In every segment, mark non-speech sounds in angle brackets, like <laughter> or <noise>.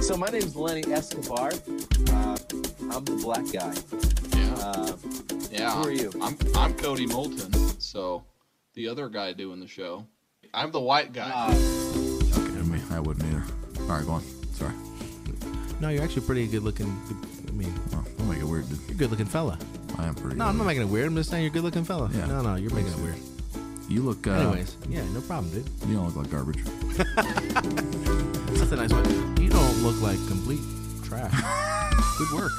So my name is Lenny Escobar. Uh, I'm the black guy. Yeah. Uh, yeah. who are you? I'm I'm Cody Moulton. So the other guy doing the show. I'm the white guy. uh, Okay, I, mean, I wouldn't either. All right, go on. Sorry. No, you're actually pretty good looking. I mean, Well, don't make it weird, dude. you're a good looking fella. I am pretty. No, good. I'm not making it weird. I'm just saying you're a good looking fella. Yeah. No, no, you're making it weird. You look. Uh, Anyways, yeah, no problem, dude. you don't look like garbage. <laughs> That's a nice one. Look like complete trash. <laughs> good work.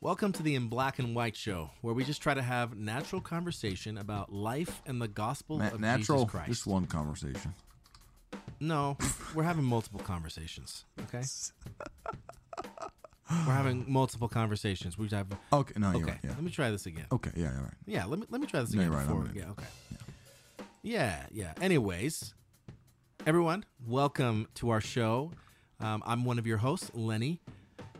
Welcome to the In Black and White show, where we just try to have natural conversation about life and the gospel Na- of natural. Jesus Christ. Natural, just one conversation. No, we're having multiple conversations. Okay, <laughs> we're having multiple conversations. We have. Okay. No, you're Okay, right. Yeah. let me try this again. Okay. Yeah. All right. Yeah, let me let me try this No, again you're right, before. I'm yeah, okay. Yeah, yeah. Yeah. Anyways, everyone, welcome to our show. Um, I'm one of your hosts, Lenny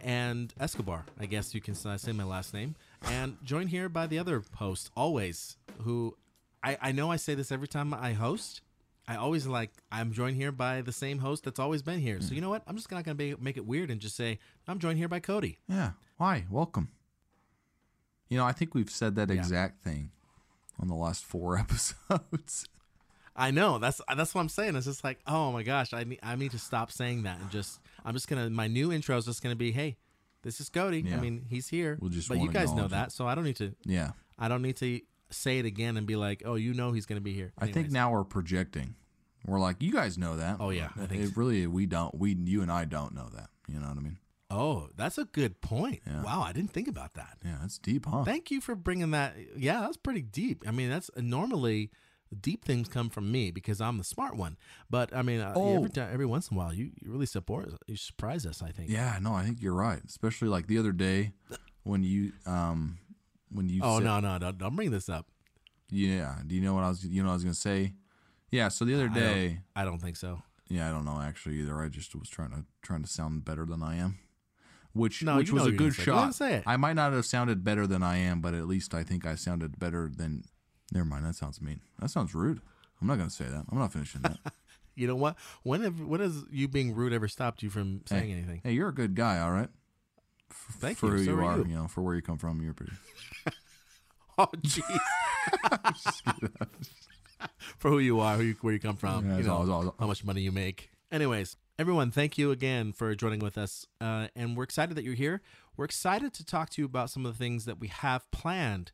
and Escobar. I guess you can say my last name. And joined here by the other host, always, who I, I know I say this every time I host. I always like I'm joined here by the same host that's always been here. So you know what? I'm just not gonna be, make it weird and just say I'm joined here by Cody. Yeah. Why? Welcome. You know, I think we've said that Yeah. exact thing on the last four <laughs> episodes. I know that's that's what I'm saying. It's just like, oh my gosh, I need I need to stop saying that and just I'm just gonna my new intro is just gonna be, hey, this is Cody. Yeah. I mean, he's here. We'll just but you guys know that, so I don't need to yeah. I don't need to say it again and be like, oh, you know he's gonna be here. I think now we're projecting. We're like, you guys know that. Oh, yeah, I think it so. really we don't. We you and I don't know that. You know what I mean? Oh, that's a good point. Yeah. Wow, I didn't think about that. Yeah, that's deep, huh? Thank you for bringing that. Yeah, that's pretty deep. I mean, that's normally deep things come from me because I'm the smart one. But I mean, uh, Oh. every time, every once in a while, you, you really support, you surprise us. I think. yeah, no, I think you're right. Especially like the other day when you um when you Oh said, no, no, don't, don't bring this up. yeah. Do you know what I was you know what I was gonna say? Yeah. So the other I don't- day, I don't think so. yeah, I don't know actually either. I just was trying to trying to sound better than I am, which No, which was a good say it. Go ahead shot. I might not have sounded better than I am, but at least I think I sounded better than. Never mind. That sounds mean. That sounds rude. I'm not gonna say that. I'm not finishing that. <laughs> You know what? When have when has you being rude ever stopped you from saying hey, anything? Hey, you're a good guy, all right. F- Thank for you. who So you are you. you know, for where you come from, you're pretty. <laughs> Oh, jeez. <laughs> For who you are, who you, where you come from, Yeah, you know, all- it's all- how much money you make. Anyways, everyone, thank you again for joining with us, uh, and we're excited that you're here. We're excited to talk to you about some of the things that we have planned.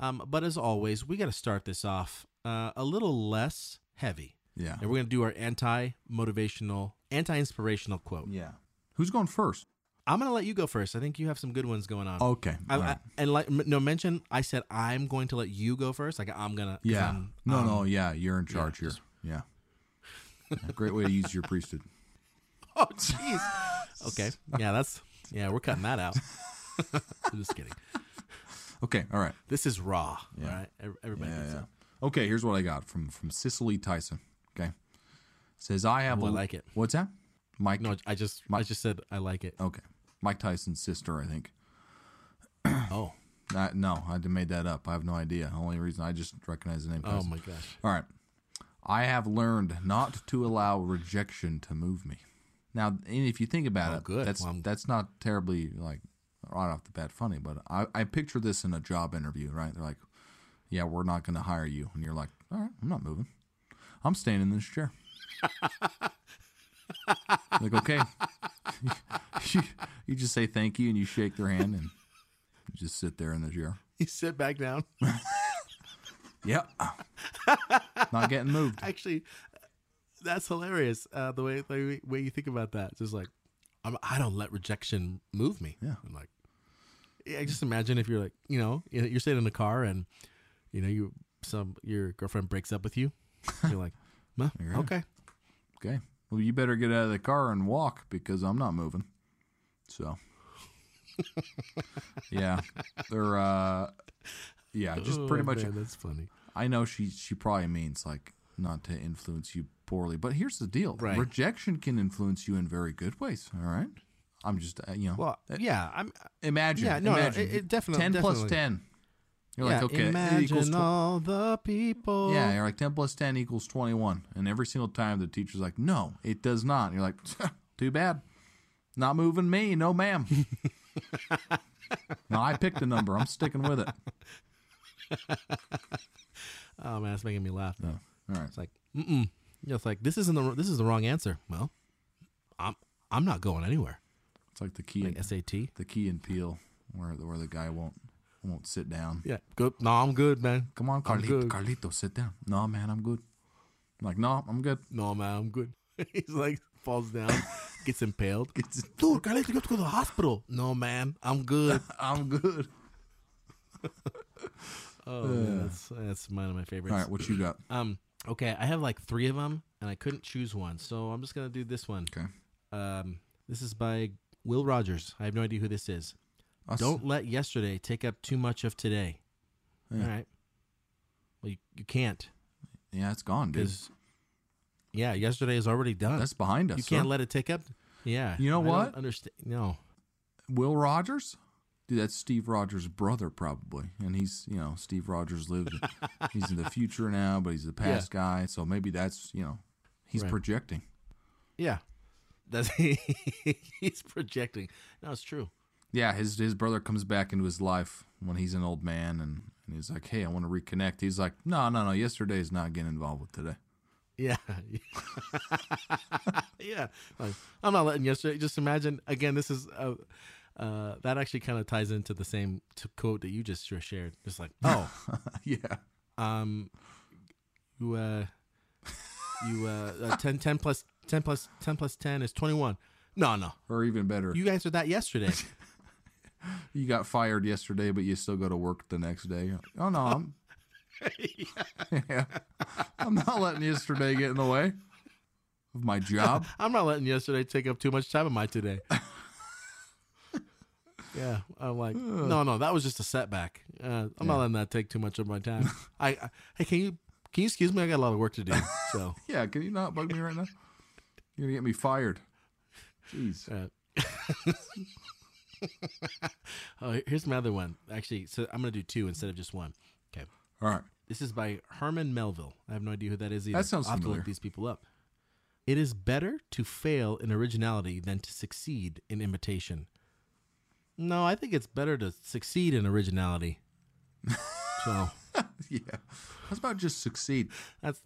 Um, but as always, we got to start this off uh, a little less heavy, Yeah. and we're going to do our anti-motivational, anti-inspirational quote. Yeah. Who's going first? I'm going to let you go first. I think you have some good ones going on. Okay. I, all I, and like no mention, I said I'm going to let you go first. Like I'm going to. yeah. I'm- no, um, no. Yeah, you're in charge yeah, here. Yeah. Yeah, Great way to use your priesthood. <laughs> Oh jeez. okay. Yeah, that's yeah. We're cutting that out. <laughs> I'm just kidding. Okay. All right. This is raw. Yeah. All right. Everybody Yeah, yeah. Okay. Here's what I got from from Cicely Tyson. Okay. Says I have. Oh, I a- like it. What's that? Mike. No, I just I just said I like it. Okay. Mike Tyson's sister, I think. <clears throat> Oh. Uh, no, I made that up. I have no idea. The Only reason I just recognize the name. Oh my gosh. All right. I have learned not to allow rejection to move me. Now, and if you think about Oh, it, good. that's Well, that's not terribly like right off the bat funny, but I, I picture this in a job interview, right? They're like, "Yeah, we're not going to hire you," and you're like, "All right, I'm not moving. I'm staying in this chair." like, okay, <laughs> you, you just say thank you and you shake their hand and you just sit there in the chair. You sit back down. <laughs> Yep, not getting moved. Actually, that's hilarious. Uh, the way the way- way you think about that. Just like I'm, I don't let rejection move me. Yeah. I'm like, yeah. Just imagine if you're like, you know, you're sitting in the car and you know you some your girlfriend breaks up with you. <laughs> You're like, well, okay. Okay. Well, you better get out of the car and walk because I'm not moving. So, <laughs> yeah, they're uh, yeah, just pretty Oh, much. man, that's funny. I know she she probably means like not to influence you poorly, but here's the deal: Right. rejection can influence you in very good ways. All right. I'm just uh, you know. Well, uh, yeah, I'm. imagine. yeah, no, imagine it- it definitely- ten plus definitely. ten. You're yeah, like, okay, imagine all the people. Yeah, you're like 10 plus 10 equals 21. And every single time the teacher's like, no, it does not. And you're like, <laughs> too bad. Not moving me. No, ma'am. <laughs> no, I picked a number. I'm sticking with it. <laughs> Oh man, it's making me laugh. No. All right. It's like, mm-mm. You know, it's like this isn't the this is the wrong answer. Well, I'm I'm not going anywhere. It's like the key, Like and, SAT. the Key and Peele where, the, where the guy won't won't sit down. Yeah, good. No, I'm good, man. Come on, Carlito. Carlito, sit down. No, man, I'm good. I'm like, no, I'm good. No, man, I'm good. <laughs> He's like falls down, <laughs> gets impaled. It's, Dude, Carlito, you have to go to the hospital. No, man, I'm good. <laughs> I'm good. Oh, man, that's that's one of my favorites. All right, what you got? Um, okay, I have like three of them, and I couldn't choose one, so I'm just gonna do this one. Okay. Um, this is by Will Rogers. I have no idea who this is. Us- Don't let yesterday take up too much of today. Yeah. All right. Well, you, you can't Yeah, it's gone, dude. yeah, yesterday is already done. That's behind us. you can't let it take up. Yeah. You know I what? Understand? No. Will Rogers? Dude, that's Steve Rogers' brother, probably. And he's, you know, Steve Rogers lived. <laughs> he's in the future now, but he's the past guy. So maybe that's, you know, he's Right. projecting. Yeah. That's <laughs> he's projecting. No, it's true. Yeah, his his brother comes back into his life when he's an old man, and, and he's like, "Hey, I want to reconnect." He's like, "No, no, no. Yesterday's not getting involved with today." Yeah. <laughs> yeah. Like, I'm not letting yesterday. Just imagine again. This is uh, uh, that actually kind of ties into the same t- quote that you just shared. Just like, <laughs> oh, yeah, um, you uh, you uh, uh 10, 10 plus ten plus ten plus ten is twenty one. No, no, or even better, you, answered that yesterday. <laughs> You got fired yesterday, but you still go to work the next day. Oh no, I'm <laughs> yeah, I'm not letting yesterday get in the way of my job. I'm not letting yesterday take up too much time of my today. Yeah, I'm like, no, no, that was just a setback. Uh, I'm not letting that take too much of my time. <laughs> I, I, hey, can you can you excuse me? I got a lot of work to do. So, <laughs> Yeah, can you not bug me right now? You're gonna get me fired. Jeez. uh, <laughs> oh, here's my other one. Actually, so I'm gonna do two instead of just one. Okay, All right. this is by Herman Melville. I have no idea who that is either. That sounds I'll have to familiar. look these people up. It is better to fail in originality than to succeed in imitation. No, I think it's better to succeed in originality. <laughs> so Yeah. How's about just succeed? that's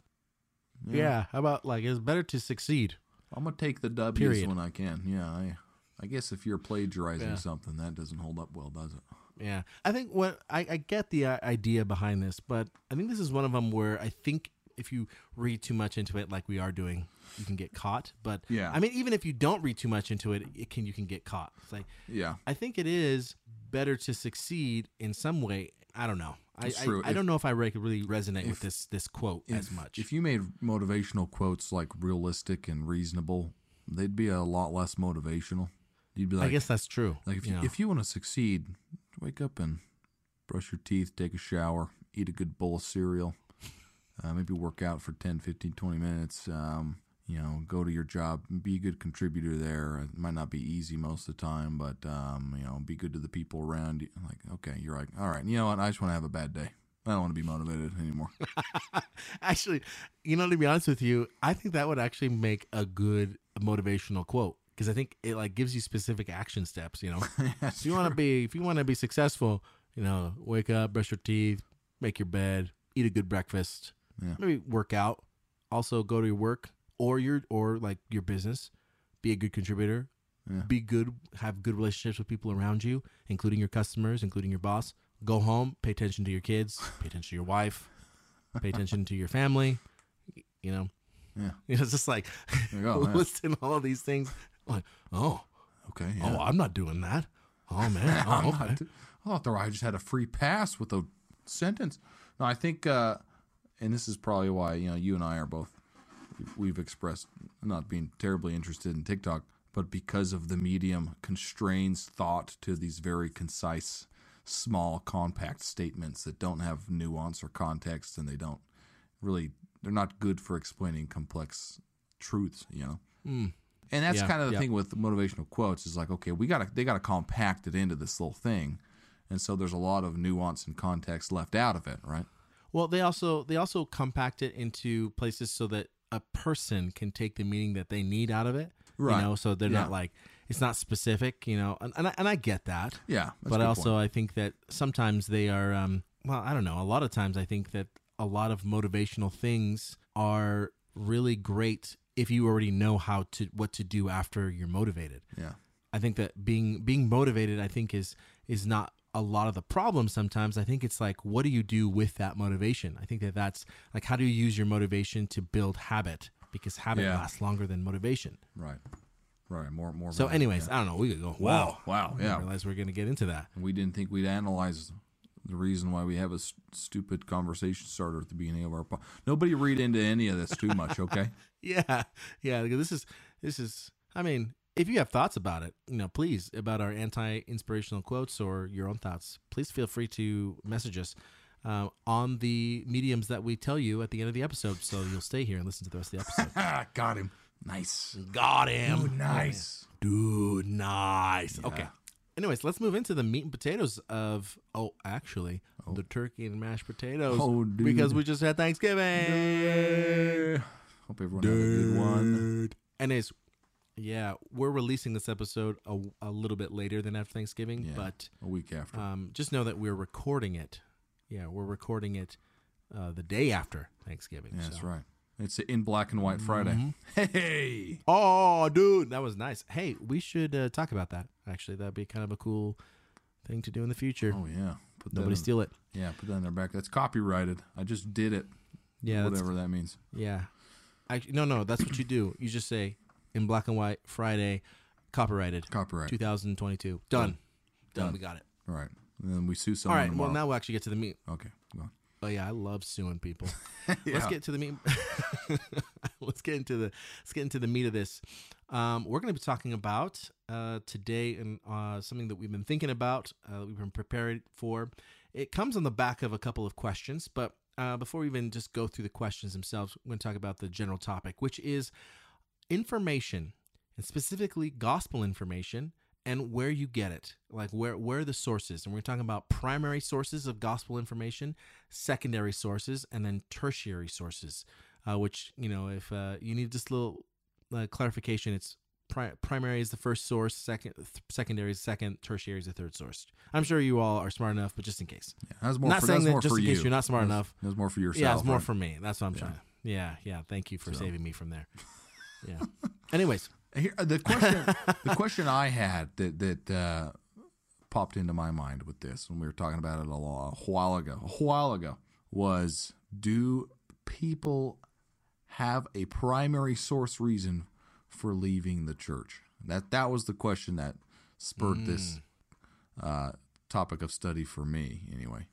yeah. How about like it's better to succeed? I'm gonna take the W's Period. when I can. Yeah, I, I guess if you're plagiarizing Yeah. something, that doesn't hold up well, does it? Yeah, I think what I, I get the idea behind this, but I think this is one of them where I think if you read too much into it, like we are doing, you can get caught. But Yeah. I mean, even if you don't read too much into it, it can you can get caught. It's like Yeah. I think it is better to succeed in some way. I don't know. I I. I If- don't know if I really resonate with this this quote as much. If you made motivational quotes like realistic and reasonable, they'd be a lot less motivational. You'd be like, I guess that's true. like if you you, know. if you want to succeed, wake up and brush your teeth, take a shower, eat a good bowl of cereal, uh, maybe work out for 10, 15, 20 minutes. Um, you know, go to your job, be a good contributor there. It might not be easy most of the time, but um, you know, be good to the people around you. Like, okay, you're like, all right, you know what? I just want to have a bad day. I don't want to be motivated anymore. <laughs> actually, you know, to be honest with you, I think that would actually make a good motivational quote because I think it like gives you specific action steps. You know, <laughs> if you want to be if you want to be successful, you know, wake up, brush your teeth, make your bed, eat a good breakfast, Yeah. maybe work out, also go to your work or your or like your business, be a good contributor, Yeah. be good, have good relationships with people around you, including your customers, including your boss. Go home, pay attention to your kids, pay attention to your wife, pay attention to your family. You know, Yeah. <laughs> it's just like go, <laughs> listing all of these things. Like, oh, Okay. Yeah. oh, I'm not doing that. Oh man, <laughs> oh, okay. I thought I just had a free pass with a sentence. No, I think, uh, and this is probably why you know you and I are both we've, expressed not being terribly interested in TikTok, but because of the medium constrains thought to these very concise, small, compact statements that don't have nuance or context, and they don't really they're not good for explaining complex truths. You know. Hmm. And that's Yeah, kind of the yeah. thing with motivational quotes is like, okay, we gotta they gotta compact it into this little thing, and so there's a lot of nuance and context left out of it, right? Well, they also they also compact it into places so that a person can take the meaning that they need out of it. Right. You know, so they're Yeah. not like it's not specific. You know, and and I, and I get that. Yeah, but also point. I think that sometimes they are. Um, well, I don't know. A lot of times I think that a lot of motivational things are really great if you already know how to what to do after you're motivated. yeah, I think that being being motivated, I think is is not a lot of the problem. Sometimes I think it's like, what do you do with that motivation? I think that that's like, how do you use your motivation to build habit? Because habit Yeah. lasts longer than motivation. right, right. More, more. So, value, anyways, yeah. I don't know. We could go. Wow, Wow, wow, I yeah. realize we going to get into that. we didn't think we'd analyze the reason why we have a s- stupid conversation starter at the beginning of our. Po- Nobody read into any of this too much, okay? <laughs> Yeah, yeah. This is this is. I mean, if you have thoughts about it, you know, please about our anti-inspirational quotes or your own thoughts, please feel free to message us uh, on the mediums that we tell you at the end of the episode. So you'll stay here and listen to the rest of the episode. <laughs> Got him. Nice. Got him, nice. dude. Nice. Okay. Anyways, let's move into the meat and potatoes of. Oh, actually, the turkey and mashed potatoes. Oh, dude. because we just had Thanksgiving. Hope everyone had a good one. And it's yeah, we're releasing this episode a, a little bit later than after Thanksgiving, Yeah. but A week after. um, just know that we're recording it. Yeah, we're recording it uh, the day after Thanksgiving. yeah, so. that's right. It's in black and white Friday. Mm-hmm. <laughs> Hey. Oh, dude, that was nice. Hey, we should uh, talk about that. Actually, that'd be kind of a cool thing to do in the future. Oh yeah. Put Nobody in- steal it. Yeah, put that in their back. That's copyrighted. I just did it. Yeah, Whatever that means. Yeah. I, no, no, that's what you do. You just say in black and white Friday, copyrighted, Copyright. 2022. Done. Done. Done. We got it. All right. And then we sue someone right. tomorrow. Well, now we'll actually get to the meat. Okay. Go on. Oh yeah, I love suing people. <laughs> Let's get to the meat. <laughs> let's get into the let's get into the meat of this. Um, we're going to be talking about uh, today and uh, something that we've been thinking about, uh, we've been prepared for. It comes on the back of a couple of questions, but uh, before we even just go through the questions themselves, we're going to talk about the general topic, which is information, and specifically gospel information, and where you get it, like where where are the sources. And we're talking about primary sources of gospel information, secondary sources, and then tertiary sources. Uh, which you know, if uh, you need just a little uh, clarification, it's pri- primary is the first source, second th- secondary is second, tertiary is the third source. I'm sure you all are smart enough, but just in case. Yeah, that's more Not for, saying that's that more just in you. case you're not smart That's- enough. That's more for yourself. yeah, it's more right? for me. That's what I'm Yeah. trying. Yeah, yeah. Thank you for So. saving me from there. Yeah. Anyways, Here, the question, the question I had that that uh, popped into my mind with this when we were talking about it a, while ago, a while ago, was: Do people have a primary source reason for leaving the church? That that was the question that spurred this uh, topic of study for me, anyway.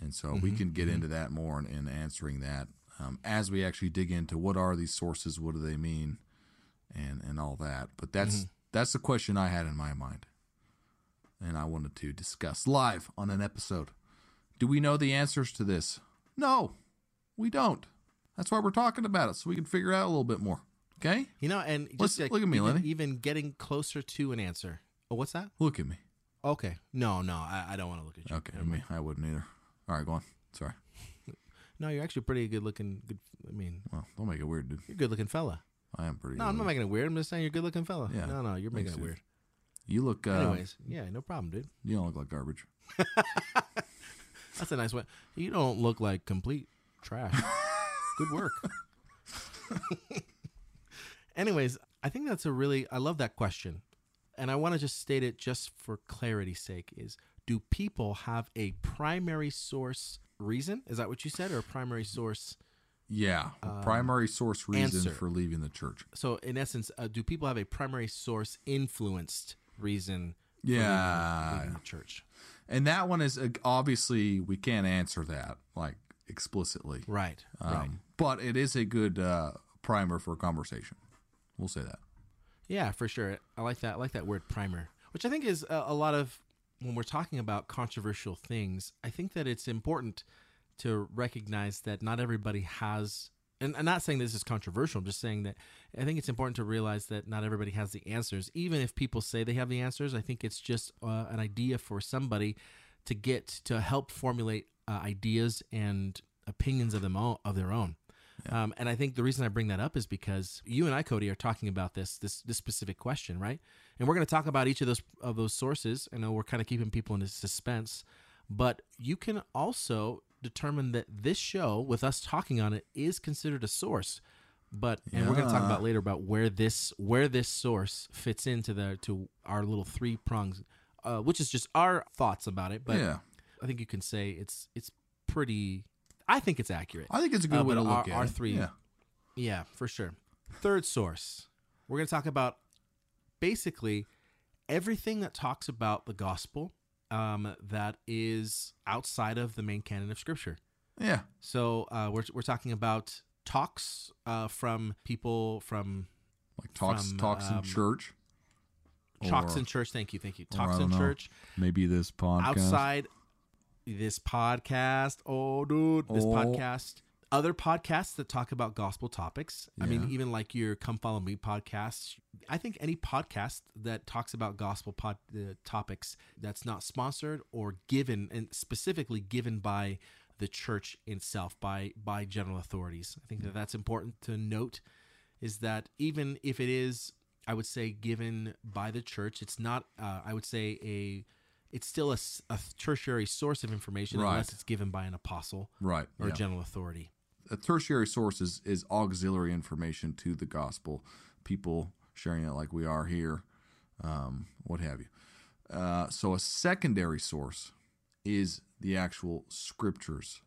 And so we can get into that more in, in answering that um, as we actually dig into what are these sources, what do they mean, and and all that. But that's that's the question I had in my mind, and I wanted to discuss live on an episode. Do we know the answers to this? No, we don't. That's why we're talking about it, so we can figure out a little bit more. Okay, you know, and Let's- just like, look at me, even, Lenny. even getting closer to an answer. Oh, what's that? look at me. Okay. No, no, I, I don't want to look at you. Okay, I mean I wouldn't either. All right, go on. Sorry. No, you're actually pretty good looking. Good. I mean, Well, don't make it weird, dude. you're a good looking fella. I am pretty. No, I'm not making it weird. I'm just saying you're a good looking fella. Yeah. No, no, you're making it weird. You look. Uh, Anyways, yeah, no problem, dude. you don't look like garbage. <laughs> That's a nice one. You don't look like complete trash. <laughs> Good work. <laughs> Anyways, I think that's a really I love that question. And I want to just state it just for clarity's sake is do people have a primary source reason? Is that what you said or a primary source? Yeah, a primary source reason answer. for leaving the church. So in essence, uh, do people have a primary source influenced reason Yeah. leaving, leaving the church? And that one is uh, obviously we can't answer that like explicitly. Right. Um, right. But it is a good uh, primer for conversation. We'll say that. Yeah, for sure. I like that. I like that word primer, which I think is a, a lot of when we're talking about controversial things. I think that it's important to recognize that not everybody has and I'm not saying this is controversial. I'm just saying that I think it's important to realize that not everybody has the answers. Even if people say they have the answers, I think it's just uh, an idea for somebody to get to help formulate uh, ideas and opinions of them all, of their own. Um, and I think the reason I bring that up is because you and I, Cody, are talking about this this this specific question, right? And we're going to talk about each of those of those sources. I know we're kind of keeping people in suspense, but you can also determine that this show, with us talking on it, is considered a source. But and we're going to talk about later about where this where this source fits into the to our little three prongs, uh, which is just our thoughts about it. But yeah, I think you can say it's it's pretty. I think it's accurate. I think it's a good Uh, way to look our- at it. three- Yeah, Yeah, for sure. Third source. We're going to talk about basically everything that talks about the gospel um, that is outside of the main canon of Scripture. yeah, So uh, we're, we're talking about talks uh, from people from like talks From, talks in um, church. talks Or- in church. Thank you, thank you. Talks in know, church Maybe this podcast. outside this podcast. Oh, dude, this Oh. podcast. Other podcasts that talk about gospel topics. I mean, even like your "Come Follow Me" podcast. I think any podcast that talks about gospel pod, uh, topics that's not sponsored or given, and specifically given by the church itself, by by general authorities. I think that that's important to note. Is that even if it is, I would say, given by the church, it's not. Uh, I would say a it's still a tertiary source of information Right. unless it's given by an apostle Right. or yeah. a general authority. a tertiary source is, is auxiliary information to the gospel. People sharing it like we are here, um, what have you. Uh, so a secondary source is the actual scriptures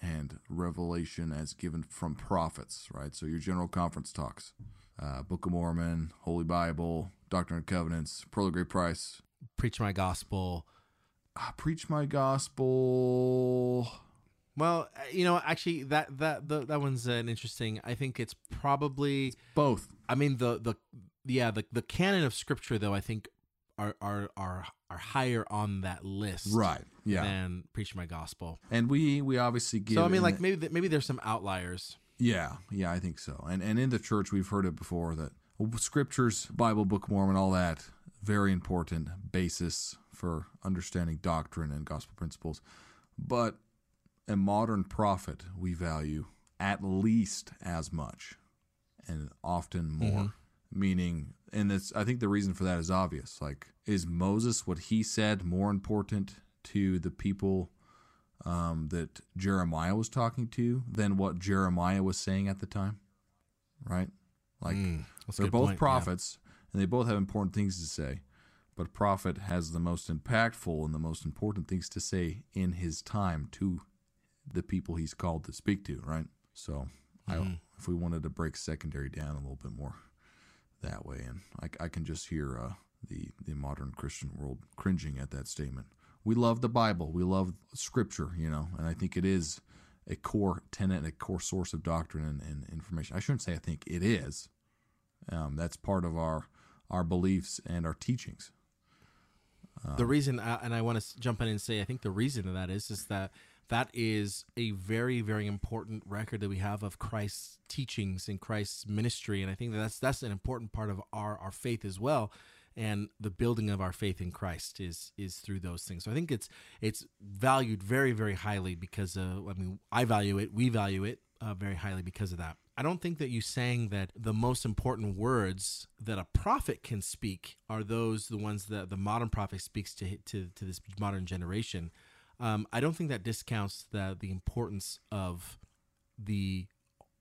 and revelation as given from prophets, right? So your general conference talks, uh, Book of Mormon, Holy Bible, Doctrine and Covenants, Pearl of Great Price, Preach my gospel. ah, Preach My Gospel. Well, uh, you know, actually, that that the, that one's an interesting. I think it's probably. Both. I mean, the the yeah, the the canon of scripture though. I think are are are are higher on that list, Right. Yeah. Than preach my gospel. And we we obviously give so I mean, like the- maybe th- maybe there's some outliers. Yeah, yeah, I think so. And and in the church, we've heard it before that scriptures, Bible, Book Mormon, all that, very important basis for understanding doctrine and gospel principles. But a modern prophet we value at least as much, and often more. Meaning, and it's I think the reason for that is obvious. Like, is Moses what he said more important to the people um, that Jeremiah was talking to than what Jeremiah was saying at the time, right? Like Mm, they're both point, yeah. And they both have important things to say. But a prophet has the most impactful and the most important things to say in his time to the people he's called to speak to, right? So, Mm-hmm. I, if we wanted to break secondary down a little bit more that way, and I, I can just hear uh, the the modern Christian world cringing at that statement. We love the Bible, we love Scripture, you know, and I think it is a core tenet, a core source of doctrine and, and information. I shouldn't say I think it is. Um, that's part of our our beliefs and our teachings. the reason uh, and i want to jump in and say i think the reason of that is is that that is a very very important record that we have of christ's teachings and christ's ministry and i think that that's that's an important part of our our faith as well and the building of our faith in christ is is through those things so i think it's it's valued very very highly because uh, i mean i value it we value it uh, very highly because of that I don't think that you saying that the most important words that a prophet can speak are those the ones that the modern prophet speaks to to, to this modern generation. Um, I don't think that discounts the the importance of the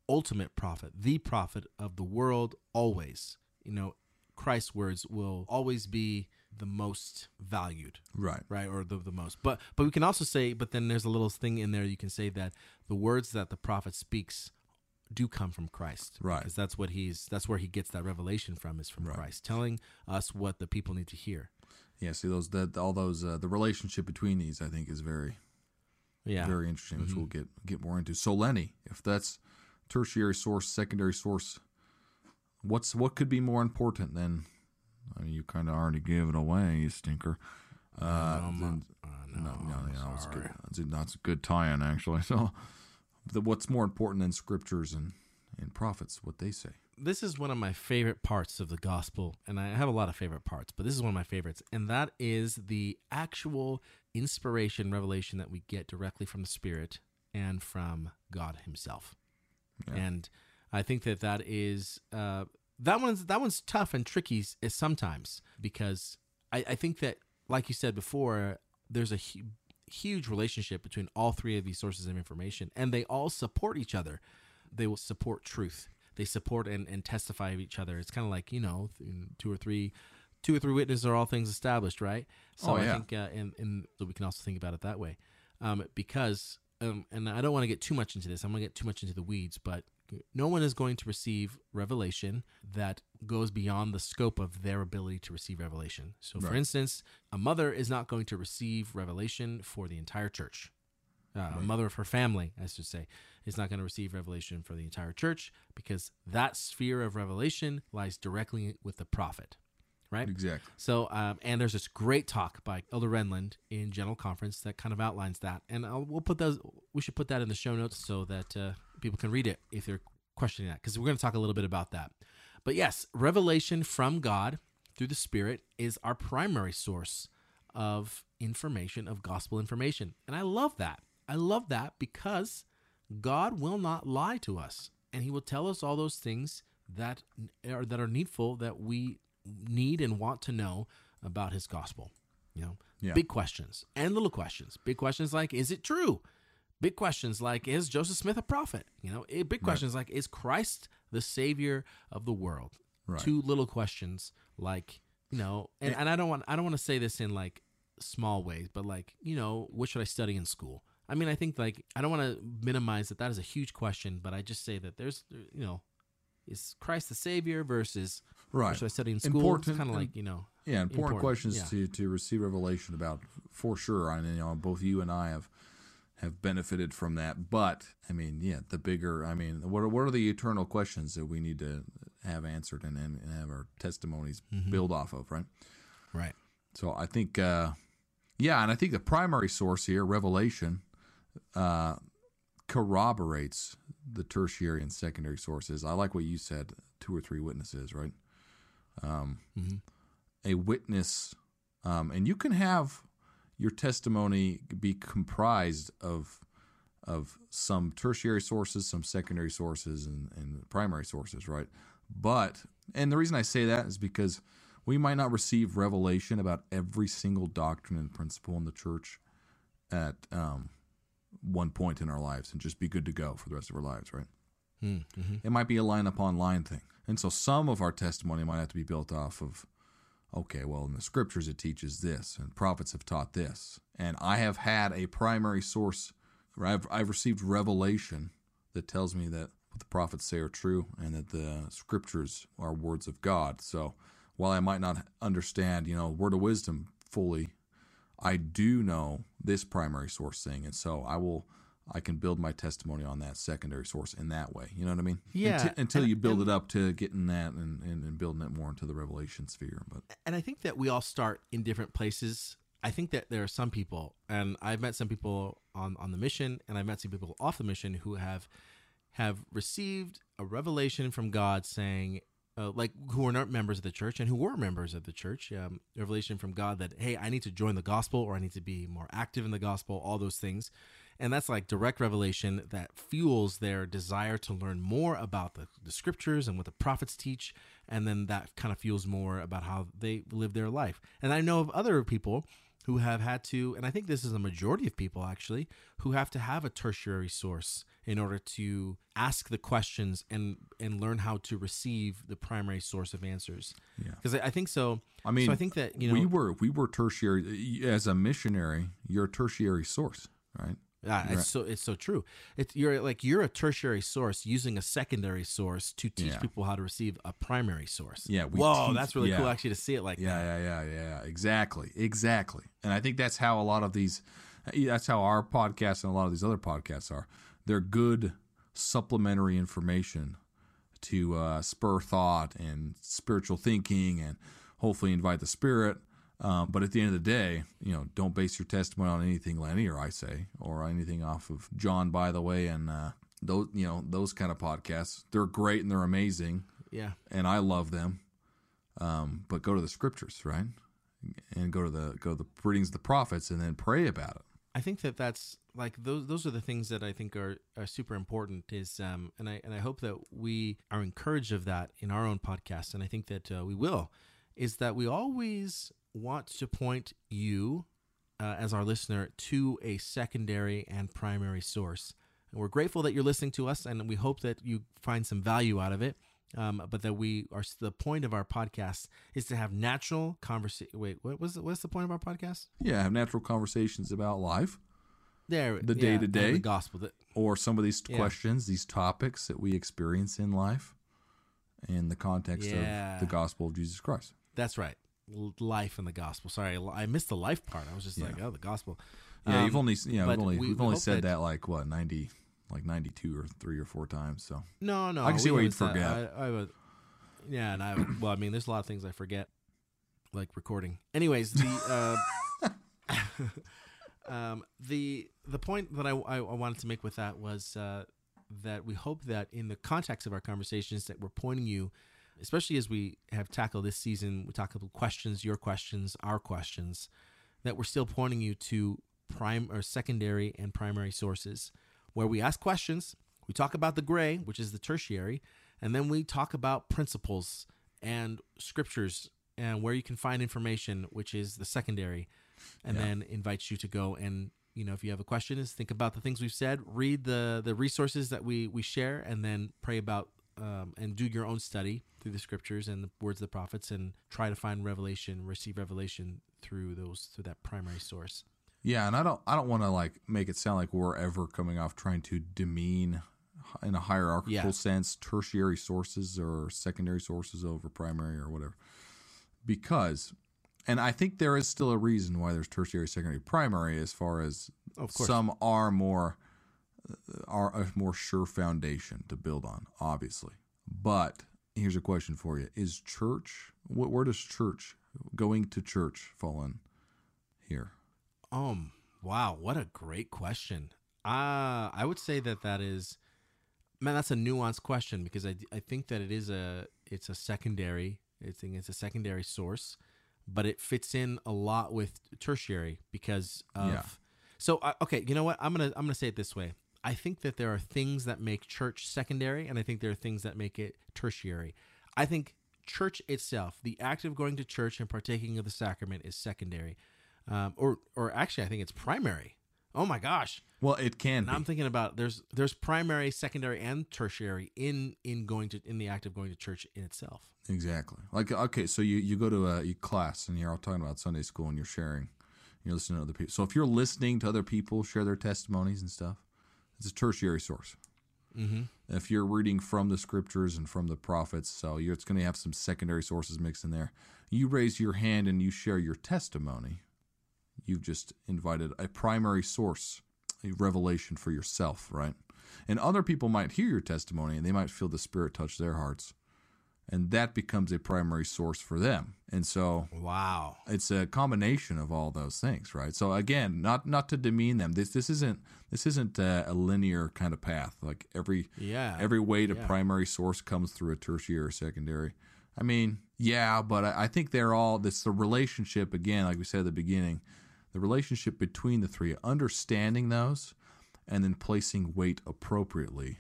ultimate prophet, the prophet of the world. Always, you know, Christ's words will always be the most valued Right. right or the, the most but but we can also say but then there's a little thing in there you can say that the words that the prophet speaks do come from christ Right. because that's what he's that's where he gets that revelation from is from Right. christ telling us what the people need to hear Yeah. See those that all those uh, the relationship between these I think is very yeah Mm-hmm. very interesting, which we'll get get more into. So Lenny, if that's tertiary source, secondary source, what's what could be more important than? I mean, you kind of already gave it away, you stinker. Uh, Um, then- uh, no, no, no, no, it's good. sorry. That's a, that's a good tie-in actually. <laughs> So, the, what's more important than scriptures and and prophets, what they say. this is one of my favorite parts of the gospel, and I have a lot of favorite parts, but this is one of my favorites, and that is the actual inspiration, revelation that we get directly from the Spirit and from God Himself. And I think that that is uh, that one's that one's tough and tricky sometimes because I, I think that, like you said before, there's a huge relationship between all three of these sources of information, and they all support each other. They will support truth. They support and, and testify of each other. It's kind of like you know, two or three, two or three witnesses are all things established, right? So Oh, I yeah. think, uh, and and so we can also think about it that way, um, because um, and I don't want to get too much into this. I'm going to get too much into the weeds, but no one is going to receive revelation that goes beyond the scope of their ability to receive revelation. So, for instance, a mother is not going to receive revelation for the entire church. Uh, A mother of her family, I should say, is not going to receive revelation for the entire church because that sphere of revelation lies directly with the prophet, right? Exactly. So, um, and there's this great talk by Elder Renlund in General Conference that kind of outlines that, and I'll, we'll put those. We should put that in the show notes so that uh, people can read it if they're questioning that, because we're going to talk a little bit about that. But yes, revelation from God through the Spirit is our primary source of information, of gospel information, and I love that. I love that because God will not lie to us, and He will tell us all those things that are that are needful that we need and want to know about His gospel. You know, Yeah. big questions and little questions. Big questions like, is it true? Big questions like, is Joseph Smith a prophet? You know, eh, big questions like, is Christ the Savior of the world? Right. Two little questions like, you know, and, and I don't want I don't want to say this in like small ways, but like, you know, what should I study in school? I mean, I think like I don't want to minimize that that is a huge question, but I just say that there's, you know, is Christ the Savior versus Right. should I study in school? Important it's kind of like you know, Yeah, important, Important, questions yeah. to, to receive revelation about for sure. I mean, you know, both you and I have have benefited from that. But I mean, yeah, the bigger. I mean, what are, what are the eternal questions that we need to have answered and, and, have our testimonies Mm-hmm. build off of, right? right? So I think, uh, yeah, and I think the primary source here, Revelation, uh, corroborates the tertiary and secondary sources. I like what you said, two or three witnesses, right? Um, A witness, um, and you can have your testimony be comprised of of some tertiary sources, some secondary sources, and, and primary sources, right? But, and the reason I say that is because we might not receive revelation about every single doctrine and principle in the church at um, one point in our lives and just be good to go for the rest of our lives, right? Mm-hmm. It might be a line upon line thing. And so some of our testimony might have to be built off of, okay, well, in the scriptures it teaches this, and prophets have taught this. And I have had a primary source, I've, I've received revelation that tells me that what the prophets say are true and that the scriptures are words of God. So while I might not understand, you know, word of wisdom fully, I do know this primary source thing. And so I will. I can build my testimony on that secondary source in that way. You know what I mean? Yeah, Unti- until and- you build it up to getting that and, and, and building it more into the revelation sphere. But and I think that we all start in different places. I think that there are some people, and I've met some people on on the mission, and I've met some people off the mission who have have received a revelation from God saying, uh, like who are not members of the church and who were members of the church, um, revelation from God that hey, I need to join the gospel or I need to be more active in the gospel, all those things. And that's like direct revelation that fuels their desire to learn more about the, the scriptures and what the prophets teach. And then that kind of fuels more about how they live their life. And I know of other people who have had to, and I think this is a majority of people actually, who have to have a tertiary source in order to ask the questions and and learn how to receive the primary source of answers. Yeah. Because I, I think so. I mean, so I think that you know, we were we were tertiary as a missionary. You're a tertiary source, right? Yeah, it's so it's so true. It's you're like you're a tertiary source using a secondary source to teach Yeah. people how to receive a primary source. Yeah, Whoa, teach- that's really cool actually to see it like Yeah, that. yeah, yeah, yeah. Exactly, exactly. And I think that's how a lot of these. That's how our podcast and a lot of these other podcasts are. They're good supplementary information to uh, spur thought and spiritual thinking, and hopefully invite the spirit Um, but at the end of the day, you know, don't base your testimony on anything Lenny or I say, or anything off of John. By the way, and uh, those you know those kind of podcasts, they're great and they're amazing, Yeah. and I love them. Um, but go to the scriptures, right? And go to the go to the readings of the prophets, and then pray about it. I think that that's like those those are the things that I think are, are super important is um and I and I hope that we are encouraged of that in our own podcast and I think that uh, we will is that we always want to point you uh, as our listener to a secondary and primary source and we're grateful that you're listening to us and we hope that you find some value out of it um, but that we are the point of our podcast is to have natural conversation wait what was what's the point of our podcast Yeah, have natural conversations about life there The day-to-day? the gospel that or some of these Yeah. questions, these topics that we experience in life in the context Yeah. of the gospel of Jesus Christ. That's right. Life in the gospel. Sorry, I missed the life part. I was just like, oh, the gospel. Yeah, Um, you've only you know, we've only we- we've only said that- that, like what, 90 like 92 or 3 or 4 times, so. No, no. I can see why you'd forget. I, I would, yeah, and I would- well, I mean, there's a lot of things I forget, like recording. Anyways, the uh, <laughs> um, the the point that I, I, I wanted to make with that was uh, that we hope that in the context of our conversations that we're pointing you, especially as we have tackled this season, we talk about questions, your questions, our questions, that we're still pointing you to prime or secondary and primary sources where we ask questions, we talk about the gray, which is the tertiary, and then we talk about principles and scriptures and where you can find information, which is the secondary, and Yeah. then invites you to go and you know if you have a question, is think about the things we've said, read the the resources that we we share, and then pray about um, and do your own study through the scriptures and the words of the prophets, and try to find revelation, receive revelation through those through that primary source. Yeah, and I don't I don't want to like make it sound like we're ever coming off trying to demean in a hierarchical Yeah. sense tertiary sources or secondary sources over primary or whatever. Because and I think there is still a reason why there's tertiary, secondary, primary as far as Of course. some are more are a more sure foundation to build on, obviously. But here's a question for you: Is church? wh- Where does church going to church fall in here? Um. Wow. What a great question. Uh, I would say that that is, man, that's a nuanced question because I, I think that it is a it's a secondary. I think it's a secondary source, but it fits in a lot with tertiary because of. Yeah. So uh, okay, you know what? I'm gonna I'm gonna say it this way. I think that there are things that make church secondary, and I think there are things that make it tertiary. I think church itself, the act of going to church and partaking of the sacrament, is secondary, um, or or actually, I think it's primary. Oh my gosh! Well, it can Now I'm thinking about there's there's primary, secondary, and tertiary in in going to in the act of going to church in itself. Exactly. Like okay, so you, you go to a class and you're all talking about Sunday school and you're sharing, you're listening to other people. So if you're listening to other people share their testimonies and stuff, it's a tertiary source. Mm-hmm. If you're reading from the scriptures and from the prophets, so you're, it's going to have some secondary sources mixed in there. You raise your hand and you share your testimony. You've just invited a primary source, a revelation for yourself, right? And other people might hear your testimony and they might feel the Spirit touch their hearts. And that becomes a primary source for them. And so Wow. it's a combination of all those things, right? So again, not not to demean them. This this isn't this isn't a, a linear kind of path. Like every Yeah. every way to yeah. primary source comes through a tertiary or secondary. I mean, yeah, but I, I think they're all this the relationship again, like we said at the beginning, the relationship between the three, understanding those, and then placing weight appropriately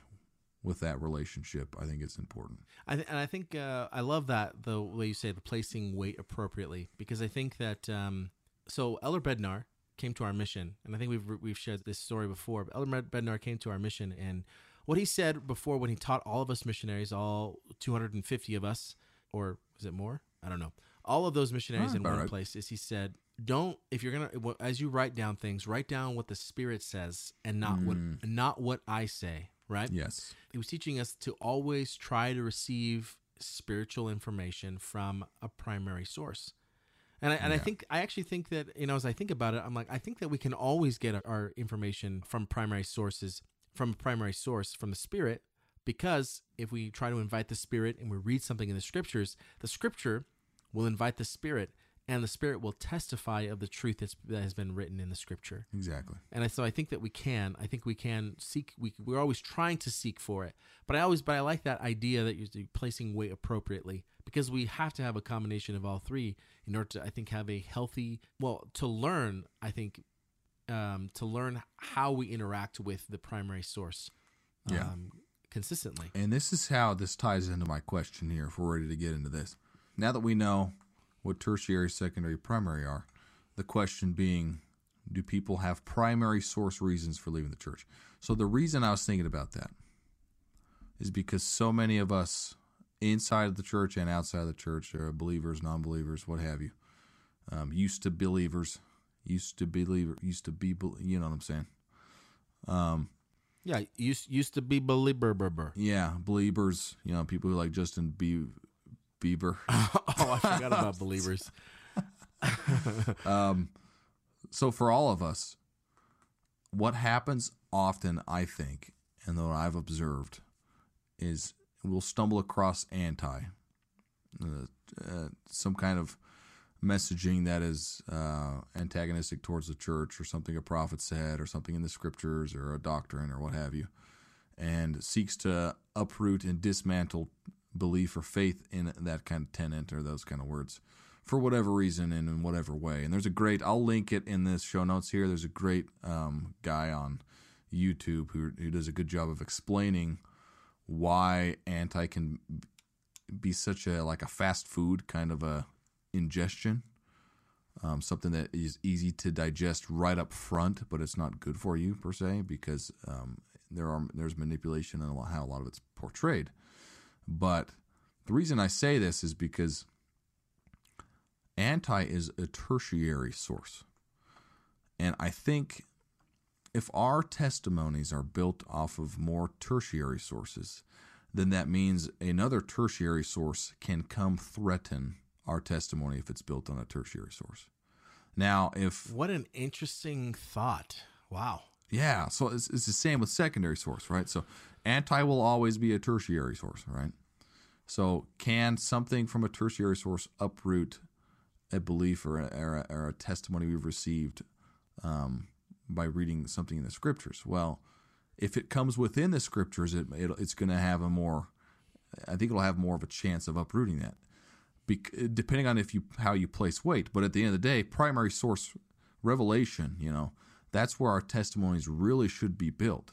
with that relationship. I think it's important. I th- and I think uh, I love that the way you say the placing weight appropriately because I think that um, so Elder Bednar came to our mission and I think we've we've shared this story before. But Elder Bednar came to our mission and what he said before when he taught all of us missionaries, all 250 of us, or is it more? I don't know. All of those missionaries Ah, in one right. place is he said, don't if you're gonna as you write down things, write down what the Spirit says and not what not what I say. Right? Yes. he was teaching us to always try to receive spiritual information from a primary source. And I, and I think I actually think that you know as I think about it, I'm like I think that we can always get our information from primary sources, from a primary source, from the Spirit, because if we try to invite the Spirit and we read something in the Scriptures, the Scripture will invite the Spirit and the Spirit will testify of the truth that's, that has been written in the Scripture. Exactly. And I, so I think that we can. I think we can seek. We we're always trying to seek for it. But I always. But I like that idea that you're placing weight appropriately because we have to have a combination of all three in order to. I think have a healthy. Well, to learn. I think um, to learn how we interact with the primary source. Yeah. Um, consistently. And this is how this ties into my question here if we're ready to get into this. Now that we know what tertiary, secondary, primary are, the question being do people have primary source reasons for leaving the church? So the reason I was thinking about that is because so many of us inside of the church and outside of the church are believers, non believers, what have you, um, used to believers, used to believer, used to be, you know what I'm saying? Um, Yeah, used used to be believer. yeah, believers, you know, people who like Justin Be- Bieber. <laughs> oh, I forgot about <laughs> believers. <laughs> Um, so for all of us, what happens often, I think, and what I've observed, is we'll stumble across anti, uh, uh, some kind of messaging that is uh, antagonistic towards the church, or something a prophet said, or something in the scriptures, or a doctrine, or what have you, and seeks to uproot and dismantle belief or faith in that kind of tenant or those kind of words for whatever reason and in whatever way. And there's a great, I'll link it in this show notes here. There's a great um, guy on YouTube who, who does a good job of explaining why anti can be such a like a fast food kind of a ingestion. Um, something that is easy to digest right up front, but it's not good for you per se because um, there are there's manipulation and how a lot of it's portrayed. But the reason I say this is because anti is a tertiary source. And I think if our testimonies are built off of more tertiary sources, then that means another tertiary source can come threaten our testimony if it's built on a tertiary source. Now, if What an interesting thought. Wow. Yeah, so it's, it's the same with secondary source, right? So anti will always be a tertiary source, right? So can something from a tertiary source uproot a belief or a, or a, or a testimony we've received um, by reading something in the scriptures? Well, if it comes within the scriptures, it, it it's going to have a more, I think it'll have more of a chance of uprooting that, Bec- depending on if you how you place weight. But at the end of the day, primary source revelation, you know, that's where our testimonies really should be built.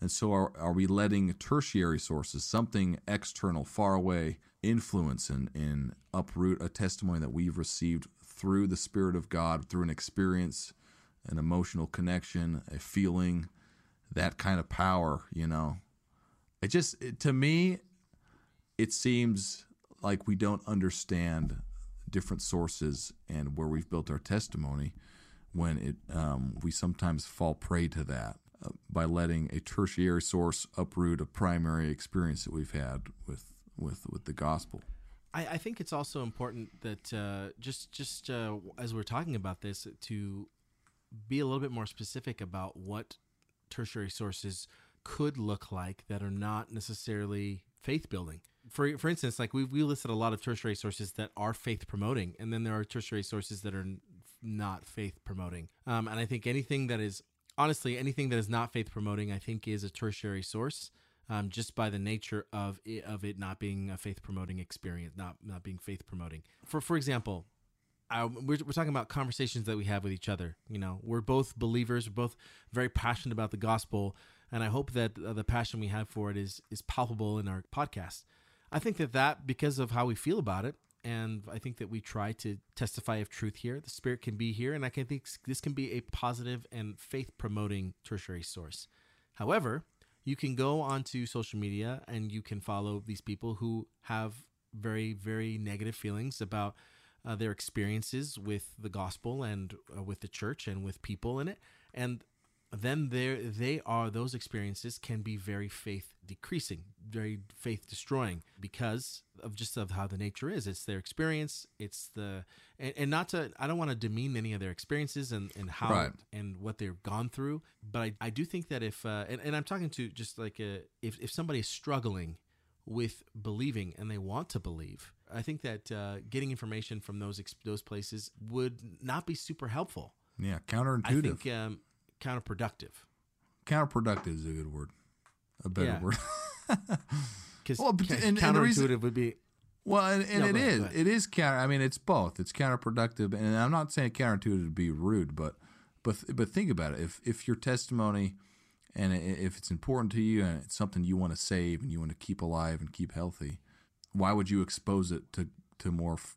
And so, are, are we letting tertiary sources, something external, far away, influence and, and uproot a testimony that we've received through the Spirit of God, through an experience, an emotional connection, a feeling, that kind of power, you know? It just, it, to me, it seems like we don't understand different sources and where we've built our testimony when it um, we sometimes fall prey to that uh, by letting a tertiary source uproot a primary experience that we've had with with with the gospel. I, I think it's also important that uh, just just uh, as we're talking about this to be a little bit more specific about what tertiary sources could look like that are not necessarily faith building. For for instance, like we we listed a lot of tertiary sources that are faith promoting, and then there are tertiary sources that are not faith promoting. Um, and I think anything that is honestly anything that is not faith promoting, I think, is a tertiary source. Um, just by the nature of it, of it not being a faith promoting experience, not not being faith promoting. For for example, I, we're, we're talking about conversations that we have with each other. You know, we're both believers. We're both very passionate about the gospel, and I hope that uh, the passion we have for it is is palpable in our podcast. I think that that because of how we feel about it, and I think that we try to testify of truth here. The Spirit can be here, and I can think this can be a positive and faith promoting tertiary source. However, you can go onto social media and you can follow these people who have very very negative feelings about uh, their experiences with the gospel and uh, with the church and with people in it and then there they are those experiences can be very faith decreasing very faith destroying because of just of how the nature is it's their experience it's the and, and not to i don't want to demean any of their experiences and and how Right. and what they've gone through but i, I do think that if uh, and, and i'm talking to just like uh if, if somebody is struggling with believing and they want to believe. I think that uh, getting information from those ex- those places would not be super helpful. Yeah, I counterintuitive. think um, counterproductive. counterproductive is a good word. A better Yeah. word. <laughs> Because Well, but- and- and counterintuitive reason- would be Well, and, and No, it ahead, is. It is counter. I mean, it's both. It's counterproductive, and I'm not saying counterintuitive to be rude, but but but think about it. If if your testimony and if it's important to you and it's something you want to save and you want to keep alive and keep healthy, why would you expose it to to more f-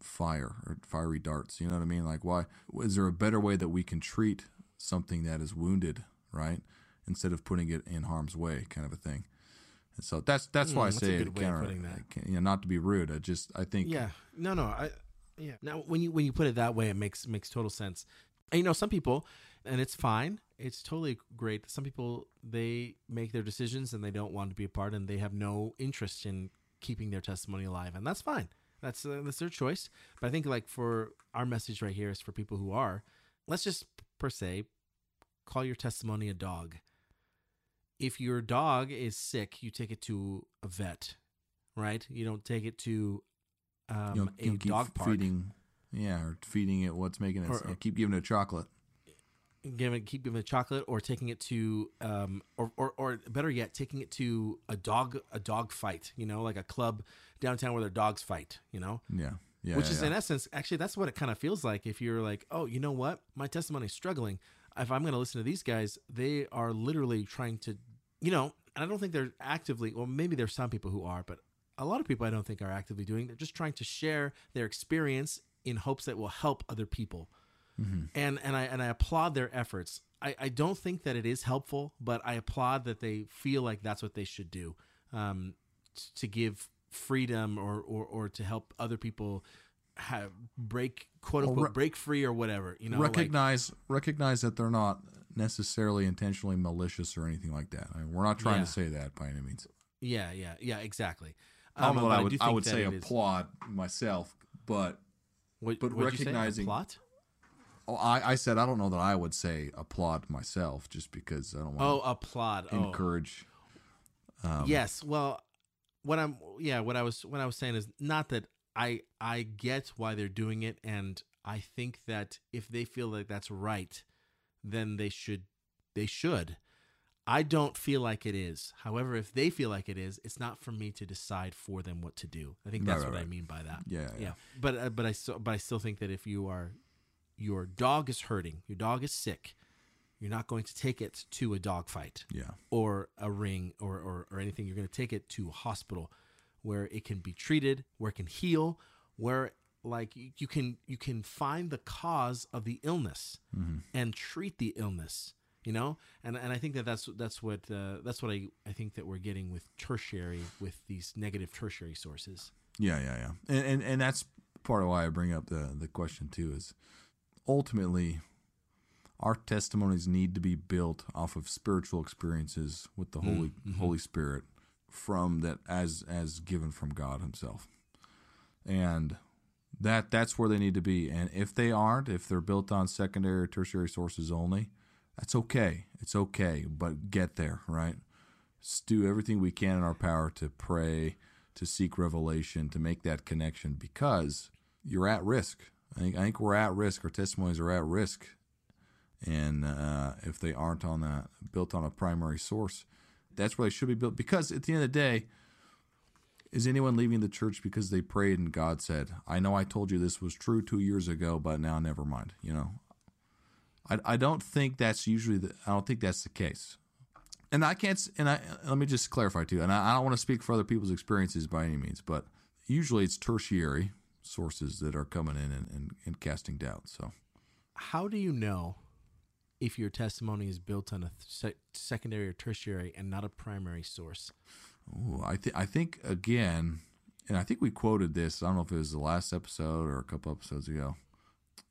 fire or fiery darts? You know what I mean? Like, why is there a better way that we can treat something that is wounded, right? Instead of putting it in harm's way, kind of a thing. And so that's that's why I Mm, that's a say it counter. putting that. You know, not to be rude. I just I think Yeah. No, no. I yeah. Now when you when you put it that way, it makes makes total sense. And you know, some people, and it's fine. It's totally great. Some people they make their decisions and they don't want to be a part, and they have no interest in keeping their testimony alive, and that's fine. That's uh, that's their choice. But I think like for our message right here is for people who are. Let's just per se call your testimony a dog. If your dog is sick, you take it to a vet, right? You don't take it to um, you know, a you know, keep dog park. feeding, yeah, or feeding it what's making it. Or- or- keep giving it chocolate. give it, keep giving it chocolate, or taking it to, um, or, or or better yet, taking it to a dog a dog fight. You know, like a club downtown where their dogs fight. You know, Yeah, yeah, which yeah, is yeah. in essence actually that's what it kind of feels like if you're like, oh, you know what, my testimony is struggling. If I'm going to listen to these guys, they are literally trying to, you know, and I don't think they're actively. Well, maybe there's some people who are, but a lot of people I don't think are actively doing. They're just trying to share their experience in hopes that will help other people and and I and I applaud their efforts. I, I don't think that it is helpful, but I applaud that they feel like that's what they should do, um, t- to give freedom or, or or to help other people have break quote unquote re- break free or whatever. You know, like- recognize recognize that they're not necessarily intentionally malicious or anything like that. I mean, we're not trying Yeah. to say that by any means. yeah, yeah, yeah, exactly. I Um, I would do I would say it is- applaud myself, but What, but what'd you say? recognizing- plot. oh, I I said I don't know that I would say applaud myself just because I don't Oh, want applaud. to Oh. encourage. Um, yes well what i'm yeah what i was what i was saying is not that i i get why they're doing it and i think that if they feel like that's right then they should they should. I don't feel like it is. However if they feel like it is it's not for me to decide for them what to do. I think that's right, what i mean by that. Yeah, yeah. yeah. But uh, but i still but i still think that if you are your dog is hurting your dog is sick you're not going to take it to a dog fight yeah. or a ring or, or, or anything. You're going to take it to a hospital where it can be treated, where it can heal, where like you can you can find the cause of the illness and treat the illness. You know, and and I think that that's that's what uh, that's what I I think that we're getting with tertiary with these negative tertiary sources. Yeah, yeah, yeah. And, and and that's part of why I bring up the the question too is ultimately our testimonies need to be built off of spiritual experiences with the Holy mm-hmm. Holy Spirit from that as as given from God himself. And that that's where they need to be. And if they aren't, if they're built on secondary or tertiary sources only, that's okay. It's okay, but get there, right? Let's do everything we can in our power to pray, to seek revelation, to make that connection because you're at risk. I think I think we're at risk. Our testimonies are at risk, and uh, if they aren't on that built on a primary source, that's where they should be built. Because at the end of the day, is anyone leaving the church because they prayed and God said, "I know I told you this was true two years ago, but now never mind." You know, I I don't think that's usually the I don't think that's the case and I can't. And I let me just clarify too. And I, I don't want to speak for other people's experiences by any means, but usually it's tertiary sources that are coming in and, and, and casting doubt. So How do you know if your testimony is built on a th- secondary or tertiary and not a primary source? ooh, I I think again, and I think we quoted this. I don't know if it was the last episode or a couple episodes ago,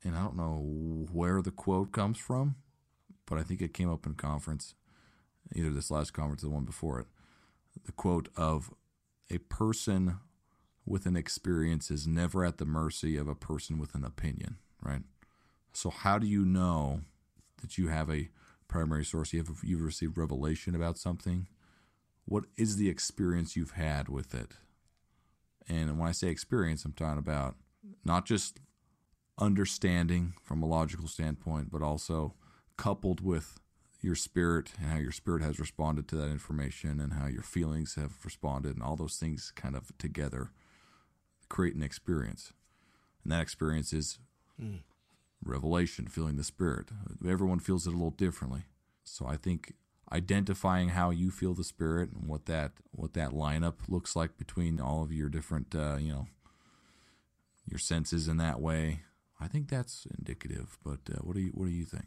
and I don't know where the quote comes from, but I think it came up in conference, either this last conference or the one before it. The quote of a person with an experience is never at the mercy of a person with an opinion, right? So how do you know that you have a primary source? You have you've received revelation about something, what is the experience you've had with it? And when I say experience, I'm talking about not just understanding from a logical standpoint, but also coupled with your spirit and how your spirit has responded to that information and how your feelings have responded and all those things kind of together create an experience. And that experience is Mm. Revelation, feeling the spirit. Everyone feels it a little differently. So I think identifying how you feel the spirit and what that what that lineup looks like between all of your different uh, you know your senses in that way, I think that's indicative. But uh, what do you what do you think?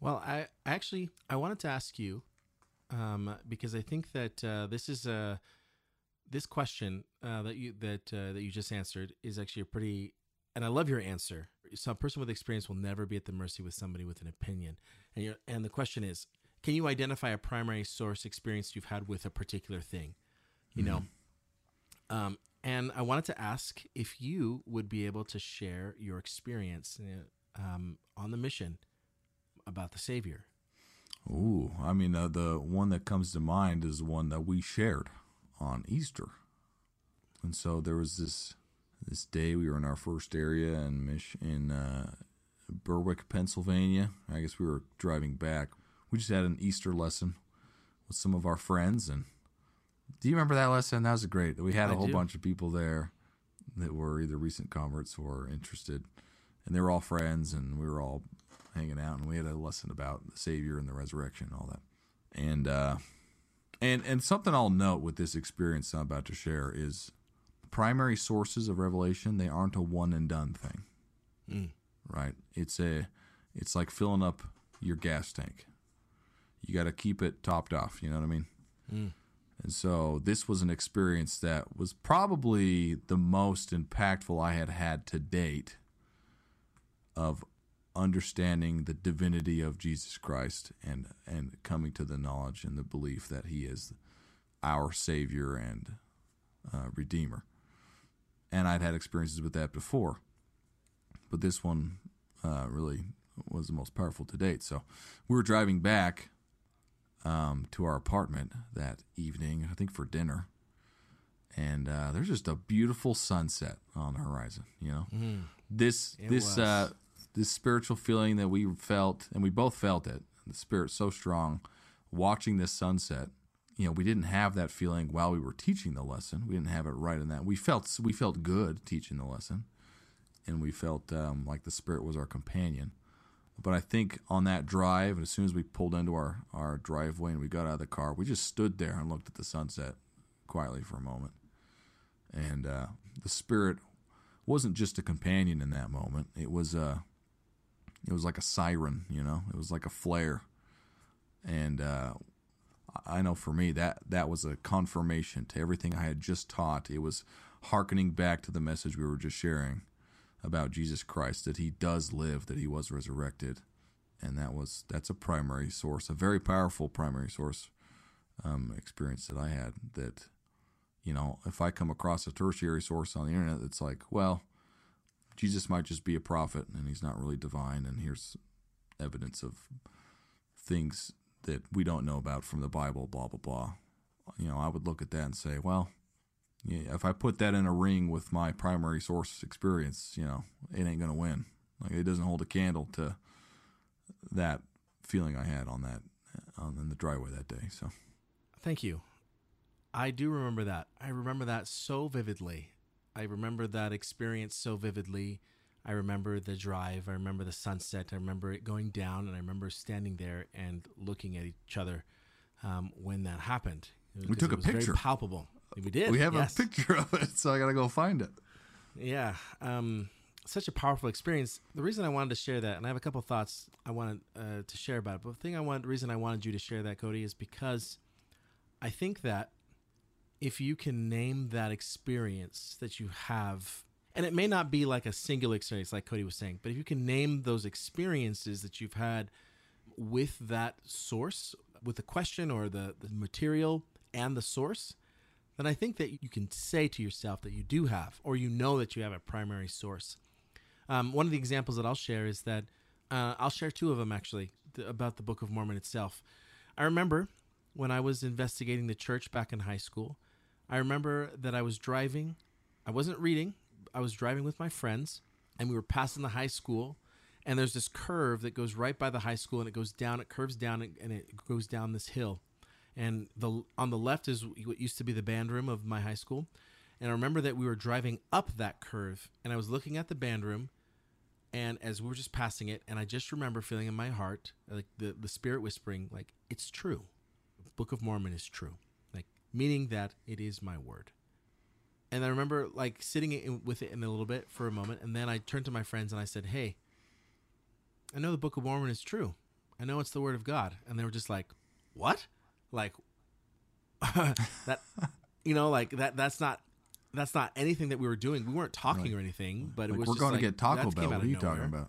Well, I actually I wanted to ask you um, because I think that uh, this is a this question uh, that you that uh, that you just answered is actually a pretty and I love your answer. So a person with experience will never be at the mercy with somebody with an opinion. And you and the question is, can you identify a primary source experience you've had with a particular thing? You know, um, and I wanted to ask if you would be able to share your experience uh, um, on the mission about the Savior. Ooh, I mean uh, the one that comes to mind is the one that we shared on Easter, and so there was this this day we were in our first area in Mich- in uh, Berwick, Pennsylvania. I guess we were driving back. We just had an Easter lesson with some of our friends, and do you remember that lesson? That was great. We had a I whole do. bunch of people there that were either recent converts or interested, and they were all friends, and we were all hanging out, and we had a lesson about the Savior and the resurrection and all that. And uh, and and something I'll note with this experience I'm about to share is primary sources of revelation. They aren't a one and done thing, Mm. right? It's a it's like filling up your gas tank. You got to keep it topped off. You know what I mean? Mm. And so this was an experience that was probably the most impactful I had had to date of understanding the divinity of Jesus Christ and and coming to the knowledge and the belief that he is our savior and uh, redeemer. And I'd had experiences with that before. But this one uh, really was the most powerful to date. So we were driving back um, to our apartment that evening, I think for dinner. And uh, there's just a beautiful sunset on the horizon. You know, this this uh, this spiritual feeling that we felt, and we both felt it. The spirit so strong, watching this sunset. You know, we didn't have that feeling while we were teaching the lesson. We didn't have it right in that. We felt we felt good teaching the lesson, and we felt um, like the spirit was our companion. But I think on that drive, and as soon as we pulled into our, our driveway and we got out of the car, we just stood there and looked at the sunset quietly for a moment. And uh, the spirit wasn't just a companion in that moment. It was a, it was like a siren, you know. It was like a flare. And uh, I know for me that that was a confirmation to everything I had just taught. It was hearkening back to the message we were just sharing about Jesus Christ that he does live, that he was resurrected, and that was that's a primary source, a very powerful primary source um, experience that I had. That you know, if I come across a tertiary source on the internet that's like, well, Jesus might just be a prophet and he's not really divine, and here's evidence of things that we don't know about from the Bible, blah blah blah. You know, I would look at that and say, well, yeah, if I put that in a ring with my primary source experience, you know, it ain't gonna win. Like it doesn't hold a candle to that feeling I had on that on the driveway that day. So Thank you. I do remember that. I remember that so vividly. I remember that experience so vividly. I remember the drive. I remember the sunset. I remember it going down, and I remember standing there and looking at each other um, when that happened. We took a picture. palpable. We did. we have yes. a picture of it, so I gotta go find it. Yeah, um, such a powerful experience. The reason I wanted to share that, and I have a couple thoughts I wanted uh, to share about it. But the thing I want, the reason I wanted you to share that, Cody, is because I think that if you can name that experience that you have, and it may not be like a singular experience, like Cody was saying, but if you can name those experiences that you've had with that source, with the question or the, the material and the source, then I think that you can say to yourself that you do have, or you know that you have a primary source. Um, one of the examples that I'll share is that uh, I'll share two of them actually th- about the Book of Mormon itself. I remember when I was investigating the church back in high school. I remember that I was driving. I wasn't reading. I was driving with my friends, and we were passing the high school. And there's this curve that goes right by the high school, and it goes down. It curves down, and it goes down this hill. And the on the left is what used to be the band room of my high school. And I remember that we were driving up that curve, and I was looking at the band room, and as we were just passing it, and I just remember feeling in my heart, like the the spirit whispering, like it's true. Book of Mormon is true, like meaning that it is my word. And I remember like sitting in, with it in a little bit for a moment, and then I turned to my friends and I said, "Hey, I know the Book of Mormon is true. I know it's the word of God." And they were just like, "What? Like <laughs> that? You know, like that? That's not." That's not anything that we were doing. We weren't talking or anything, but it was we're going like, to get Taco Bell. What are you talking about?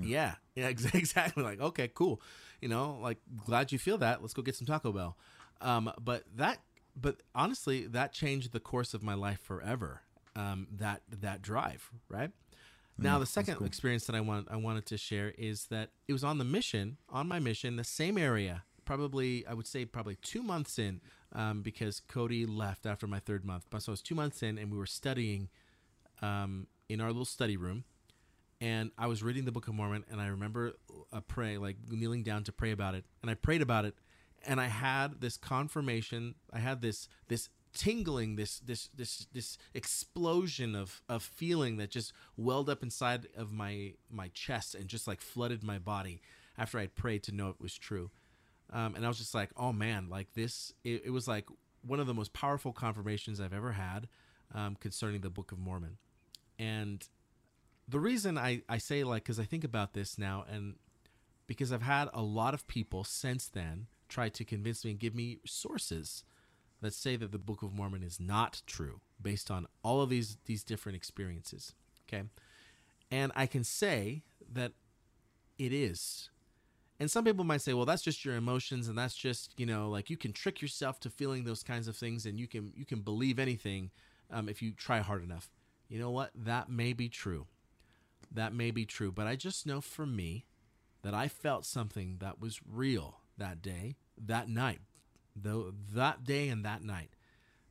Yeah, yeah, <laughs> ex- exactly. Like, okay, cool. You know, like glad you feel that. Let's go get some Taco Bell. Um, but that, but honestly, that changed the course of my life forever. Um, that that drive, right? Now, the second experience that I want I wanted to share is that it was on the mission, on my mission, the same area. Probably, I would say, probably two months in, um, because Cody left after my third month. But so I was two months in, and we were studying um, in our little study room and I was reading the Book of Mormon, and I remember uh, pray, like kneeling down to pray about it, and I prayed about it, and I had this confirmation, I had this this tingling, this this this this explosion of of feeling that just welled up inside of my my chest and just like flooded my body after I'd prayed to know it was true, um, and I was just like, oh man, like this, it, it was like one of the most powerful confirmations I've ever had um, concerning the Book of Mormon, and the reason I, I say like because I think about this now and because I've had a lot of people since then try to convince me and give me sources that say that the Book of Mormon is not true based on all of these these different experiences. Okay. And I can say that it is. And some people might say, well, that's just your emotions and that's just, you know, like you can trick yourself to feeling those kinds of things and you can you can believe anything um, if you try hard enough. You know what? That may be true that may be true, but I just know for me that I felt something that was real that day, that night, though that day and that night,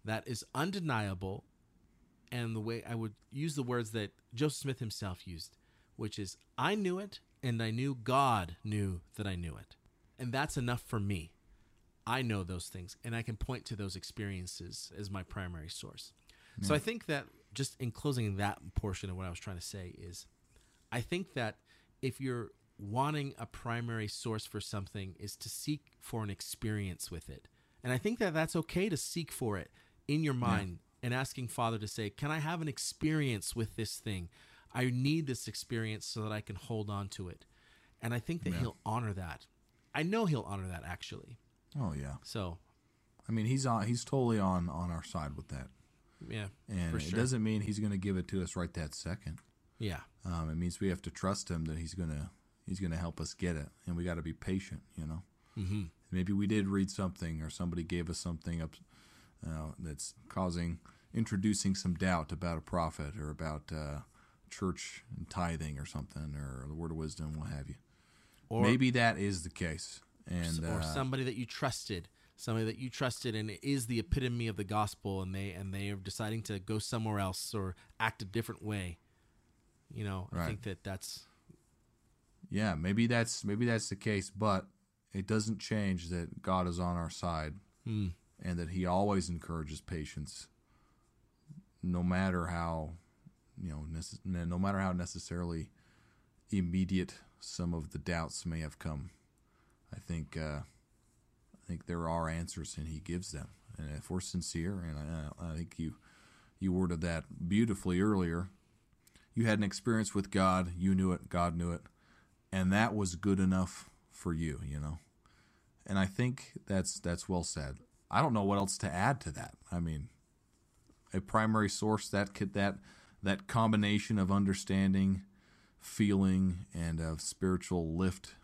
that is undeniable. And the way I would use the words that Joseph Smith himself used, which is, I knew it, and I knew God knew that I knew it. And that's enough for me. I know those things, and I can point to those experiences as my primary source. So I think that just in closing that portion of what I was trying to say is I think that if you're wanting a primary source for something is to seek for an experience with it. And I think that that's okay to seek for it in your mind and asking Father to say, "Can I have an experience with this thing? I need this experience so that I can hold on to it." And I think that he'll honor that. I know he'll honor that actually. Oh yeah. So, I mean, he's on. He's totally on on our side with that, yeah. and it doesn't mean he's going to give it to us right that second. Yeah. Um, it means we have to trust him that he's gonna he's gonna help us get it, and we got to be patient. You know, mm-hmm. maybe we did read something, or somebody gave us something up uh, that's causing introducing some doubt about a prophet or about uh, church and tithing or something, or the word of wisdom, what have you. Or maybe that is the case, and or uh, somebody that you trusted somebody that you trusted and is the epitome of the gospel and they and they are deciding to go somewhere else or act a different way you know i Right. think that that's yeah, maybe that's maybe that's the case, but it doesn't change that God is on our side Hmm. and that He always encourages patience, no matter how you know, no matter how necessarily immediate some of the doubts may have come. I think uh, I think there are answers, and He gives them. And if we're sincere, and I, I think you you worded that beautifully earlier. You had an experience with God. You knew it. God knew it and that was good enough for you, you know. And I think that's that's well said. I don't know what else to add to that. I mean, a primary source that could that that combination of understanding, feeling, and of spiritual lift.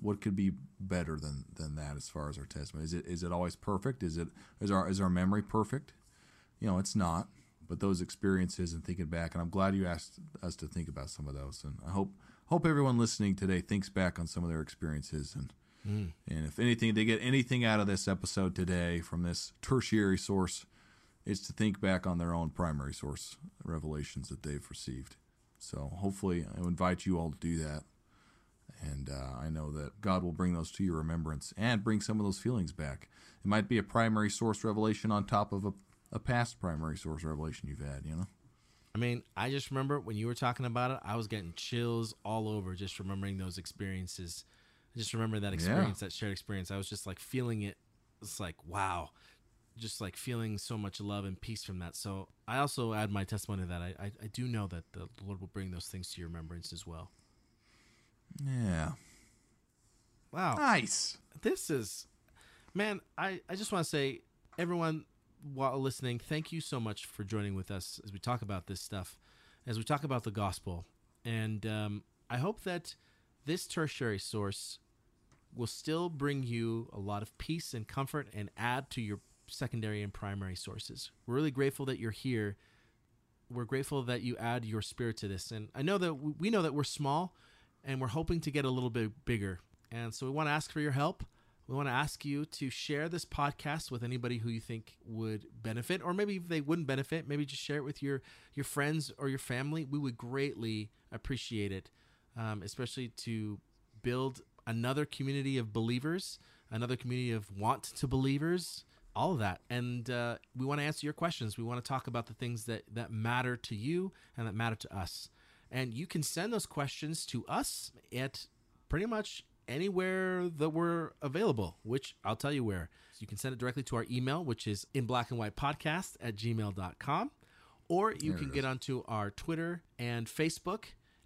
What could be better than than that as far as our testimony? Is it is it always perfect? Is it is our is our memory perfect? You know, it's not. But those experiences and thinking back, and I'm glad you asked us to think about some of those. And I hope hope everyone listening today thinks back on some of their experiences and And if anything, they get anything out of this episode today from this tertiary source, it's to think back on their own primary source revelations that they've received. So hopefully, I invite you all to do that. And uh, I know that God will bring those to your remembrance and bring some of those feelings back. It might be a primary source revelation on top of a, a past primary source revelation you've had, you know? I mean, I just remember when you were talking about it, I was getting chills all over just remembering those experiences. I just remember that experience, that shared experience. I was just like feeling it. It's like, wow. Just like feeling so much love and peace from that. So I also add my testimony to that I, I, I do know that the Lord will bring those things to your remembrance as well. Yeah. Wow. Nice. this is man i i just want to say everyone while listening thank you so much for joining with us as we talk about this stuff as we talk about the gospel. And um, i hope that this tertiary source will still bring you a lot of peace and comfort and add to your secondary and primary sources. We're really grateful that you're here. We're grateful that you add your spirit to this. And i know that we we know that we're small and we're hoping to get a little bit bigger. And so we want to ask for your help we want to ask you to share this podcast with anybody who you think would benefit or maybe they wouldn't benefit maybe just share it with your your friends or your family. We would greatly appreciate it um, especially to build another community of believers another community of want to believers all of that. And uh, we want to answer your questions. We want to talk about the things that that matter to you and that matter to us. And you can send those questions to us at pretty much anywhere that we're available, which I'll tell you where. You can send it directly to our email, which is in black and white podcast at gmail.com. Or you There can get onto our Twitter and Facebook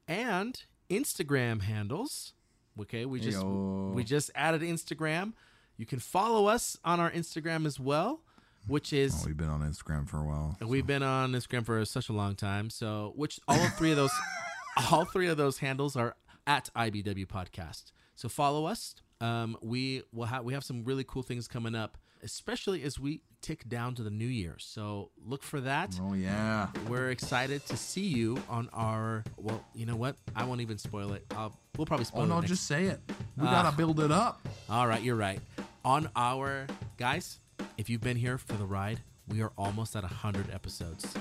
and Instagram handles. Okay, we just we just added Instagram. You can follow us on our Instagram as well, which is Oh, we've been on Instagram for a while. and We've been on Instagram for such a long time. So, which all three of those, <laughs> all three of those handles are at IBW Podcast. So follow us. Um, we will have we have some really cool things coming up, especially as we tick down to the new year. So look for that. Oh, yeah. We're excited to see you on our. Well, you know what? I won't even spoil it. I'll, we'll probably spoil Oh, it. no, just say it. We Ah. got to build it up. all right, you're right. On our guys, if you've been here for the ride, we are almost at 100 episodes.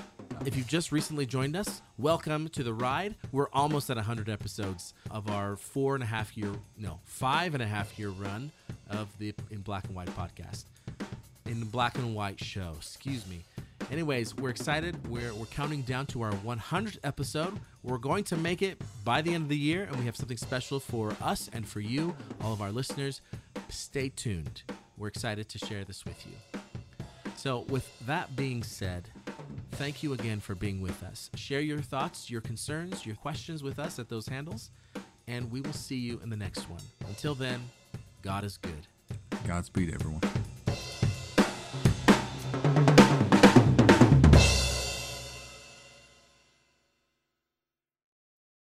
If you've just recently joined us, welcome to the ride. We're almost at 100 episodes of our four and a half year, no, five and a half year run of the In Black and White podcast. In the Black and White show, excuse me. Anyways, we're excited. We're, we're counting down to our 100th episode. We're going to make it by the end of the year, and we have something special for us and for you, all of our listeners. Stay tuned. We're excited to share this with you. So, with that being said, thank you again for being with us. Share your thoughts, your concerns, your questions with us at those handles, and we will see you in the next one. Until then, God is good. Godspeed, everyone.